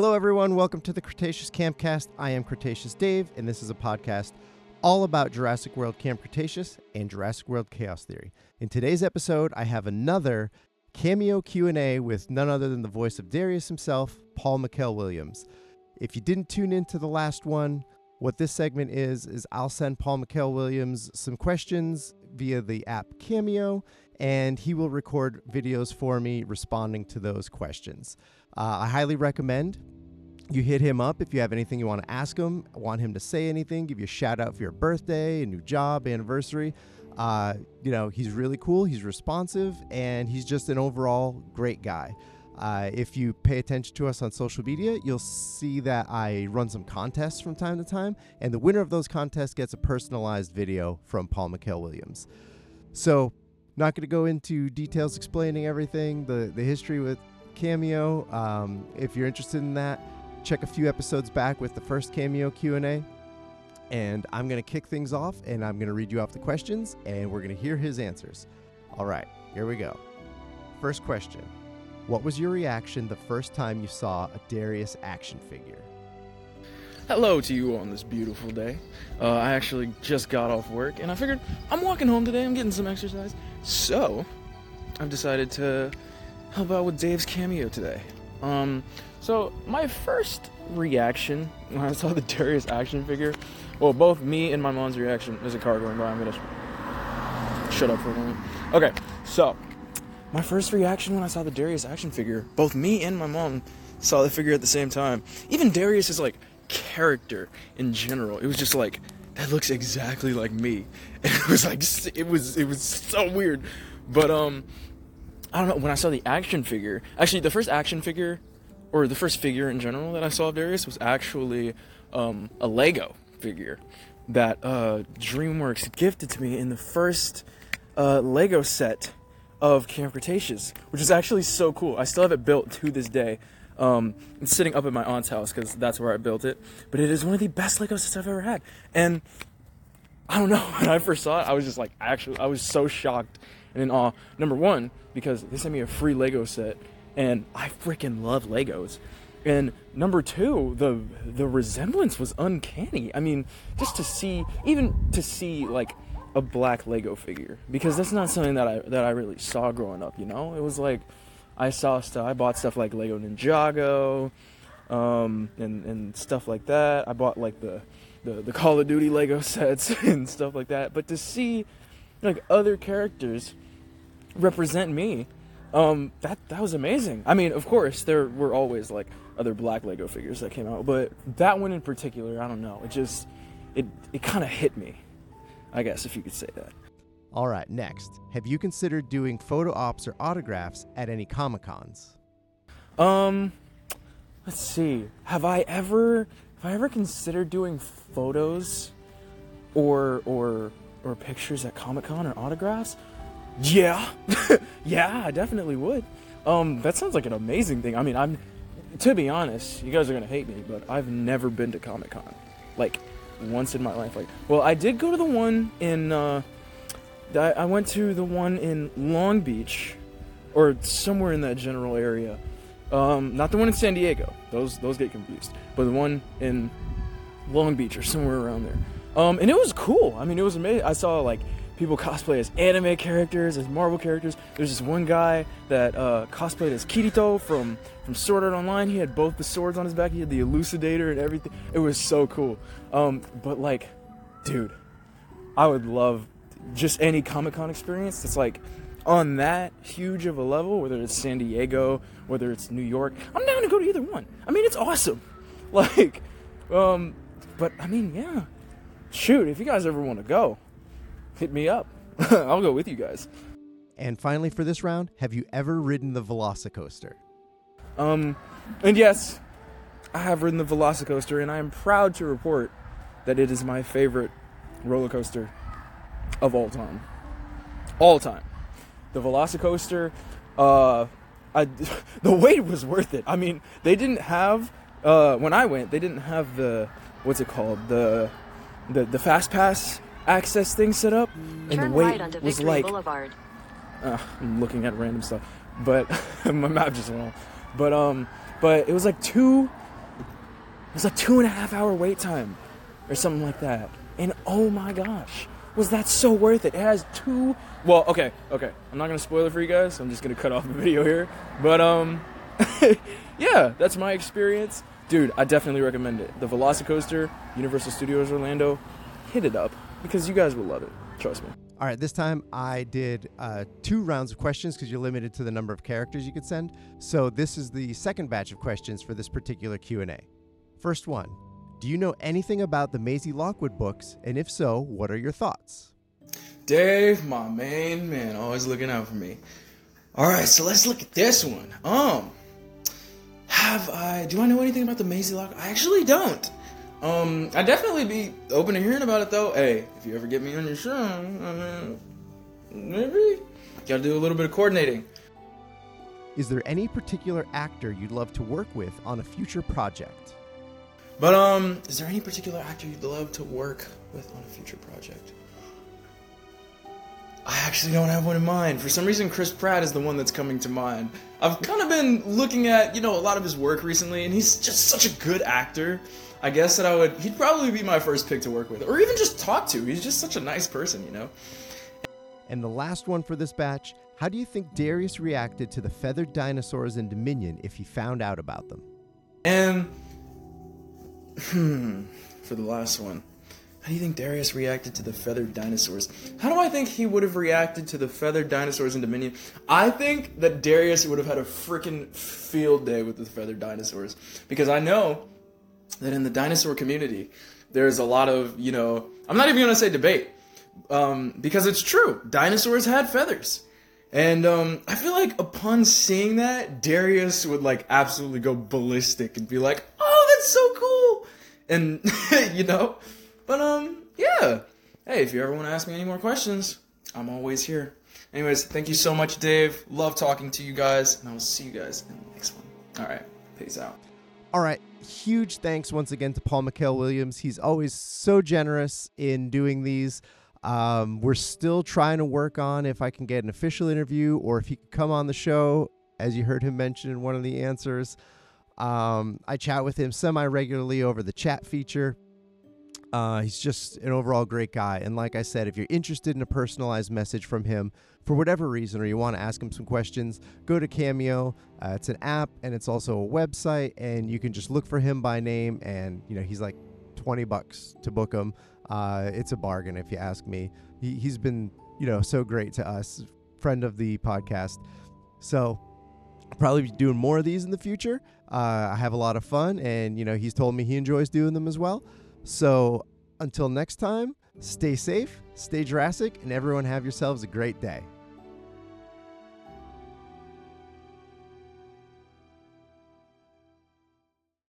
Hello, everyone. Welcome to the Cretaceous Campcast. I am Cretaceous Dave, and this is a podcast all about Jurassic World Camp Cretaceous and Jurassic World Chaos Theory. In today's episode, I have another cameo Q&A with none other than the voice of Darius himself, Paul-Mikél Williams. If you didn't tune into the last one, what this segment is is I'll send Paul-Mikél Williams some questions via the app Cameo, and he will record videos for me responding to those questions. Uh, I highly recommend you hit him up if you have anything you want to ask him, want him to say anything, give you a shout out for your birthday, a new job, anniversary. Uh, you know, he's really cool, he's responsive, and he's just an overall great guy. Uh, if you pay attention to us on social media, you'll see that I run some contests from time to time, and the winner of those contests gets a personalized video from Paul-Mikél Williams. So, not going to go into details explaining everything, the, the history with Cameo. Um, if you're interested in that, check a few episodes back with the first Cameo Q&A. And I'm going to kick things off and I'm going to read you off the questions and we're going to hear his answers. All right, here we go. First question. What was your reaction the first time you saw a Darius action figure? Hello to you on this beautiful day. Uh, I actually just got off work and I figured I'm walking home today, I'm getting some exercise. So, I've decided to help about with Dave's cameo today. Um, so my first reaction when I saw the Darius action figure, well, both me and my mom's reaction. There's a car going by. I'm gonna shut up for a moment. Okay, so my first reaction when I saw the Darius action figure, both me and my mom saw the figure at the same time. Even Darius's like character in general, it was just like that looks exactly like me. And it was like it was it was so weird, but um I don't know. When I saw the action figure, actually, the first action figure, or the first figure in general that I saw of Darius was actually um, a Lego figure that uh, DreamWorks gifted to me in the first uh, Lego set of Camp Cretaceous, which is actually so cool. I still have it built to this day. Um, it's sitting up at my aunt's house because that's where I built it. But it is one of the best Lego sets I've ever had. And I don't know, when I first saw it, I was just like, actually, I was so shocked and in awe. Number one, because they sent me a free Lego set, and I freaking love Legos. And number two, the the resemblance was uncanny. I mean, just to see, even to see like a black Lego figure, because that's not something that I that I really saw growing up. You know, it was like I saw stuff. I bought stuff like Lego Ninjago, um, and and stuff like that. I bought like the the, the Call of Duty Lego sets and stuff like that. But to see like other characters represent me um that that was amazing. I mean of course there were always like other black lego figures that came out but that one in particular i don't know. It just it it kind of hit me i guess if you could say that. All right, next. Have you considered doing photo ops or autographs at any Comic Cons? um let's see. Have i ever have i ever considered doing photos or or or pictures at comic-con or autographs yeah. Yeah i definitely would. Um that sounds like an amazing thing. I mean i'm to be honest you guys are gonna hate me but i've never been to comic-con like once in my life. Like well i did go to the one in uh I went to the one in long beach or somewhere in that general area. Um not the one in san diego. Those those get confused. But the one in long beach or somewhere around there. Um and it was cool. I mean it was amazing i saw like people cosplay as anime characters, as Marvel characters. There's this one guy that uh, cosplayed as Kirito from from Sword Art Online. He had both the swords on his back. He had the Elucidator and everything. It was so cool. Um, but like, dude, I would love just any Comic Con experience. That's like on that huge of a level, whether it's San Diego, whether it's New York. I'm down to go to either one. I mean, it's awesome. Like, um, but I mean, yeah. Shoot, if you guys ever want to go, hit me up. I'll go with you guys. And finally, for this round, have you ever ridden the Velocicoaster? Um, and yes, I have ridden the Velocicoaster, and I am proud to report that it is my favorite roller coaster of all time. All time. The Velocicoaster, uh, I, the wait was worth it. I mean, they didn't have, uh, when I went, they didn't have the, what's it called? The, the, the fast pass access thing set up, and Turn the wait right onto was like Boulevard. uh, I'm looking at random stuff, but my map just went off. But um, but it was like two It was a two and a half hour wait time or something like that. And oh my gosh, was that so worth it? It has two. Well, okay, okay. I'm not gonna spoil it for you guys. So I'm just gonna cut off the video here. But um, yeah, that's my experience, dude. I definitely recommend it. The Velocicoaster, Universal Studios Orlando, hit it up because you guys will love it. Trust me. All right, this time I did uh, two rounds of questions because you're limited to the number of characters you could send. So this is the second batch of questions for this particular Q&A. First one, do you know anything about the Maisie Lockwood books? And if so, what are your thoughts? Dave, my main man, always looking out for me. All right, so let's look at this one. Um, have I? Do I know anything about the Maisie Lock? I actually don't. Um, I'd definitely be open to hearing about it though. Hey, if you ever get me on your show, I mean, maybe gotta do a little bit of coordinating. Is there any particular actor you'd love to work with on a future project? But um, is there any particular actor you'd love to work with on a future project? I actually don't have one in mind. For some reason, Chris Pratt is the one that's coming to mind. I've kind of been looking at, you know, a lot of his work recently, and he's just such a good actor. I guess that I would, he'd probably be my first pick to work with, or even just talk to. He's just such a nice person, you know? And the last one for this batch how do you think Darius reacted to the feathered dinosaurs in Dominion if he found out about them? And, hmm, for the last one. How do you think Darius reacted to the feathered dinosaurs? How do I think he would have reacted to the feathered dinosaurs in Dominion? I think that Darius would have had a freaking field day with the feathered dinosaurs. Because I know that in the dinosaur community, there's a lot of, you know, I'm not even going to say debate. Um, because it's true. Dinosaurs had feathers. And um, I feel like upon seeing that, Darius would like absolutely go ballistic and be like, "Oh, that's so cool!" And you know, but um, yeah. Hey, if you ever want to ask me any more questions, I'm always here. Anyways, thank you so much, Dave. Love talking to you guys, and I will see you guys in the next one. All right, peace out. All right, huge thanks once again to Paul-Mikél Williams. He's always so generous in doing these. Um, we're still trying to work on if I can get an official interview or if he could come on the show, as you heard him mention in one of the answers. Um, I chat with him semi regularly over the chat feature. Uh, he's just an overall great guy. And like I said, if you're interested in a personalized message from him for whatever reason, or you want to ask him some questions, go to Cameo. Uh, it's an app and it's also a website, and you can just look for him by name. And you know he's like 20 bucks to book him. Uh, it's a bargain if you ask me. He, he's been, you know, so great to us, friend of the podcast. So probably be doing more of these in the future. Uh, I have a lot of fun, and you know, he's told me he enjoys doing them as well. So until next time, stay safe, stay Jurassic, and everyone have yourselves a great day.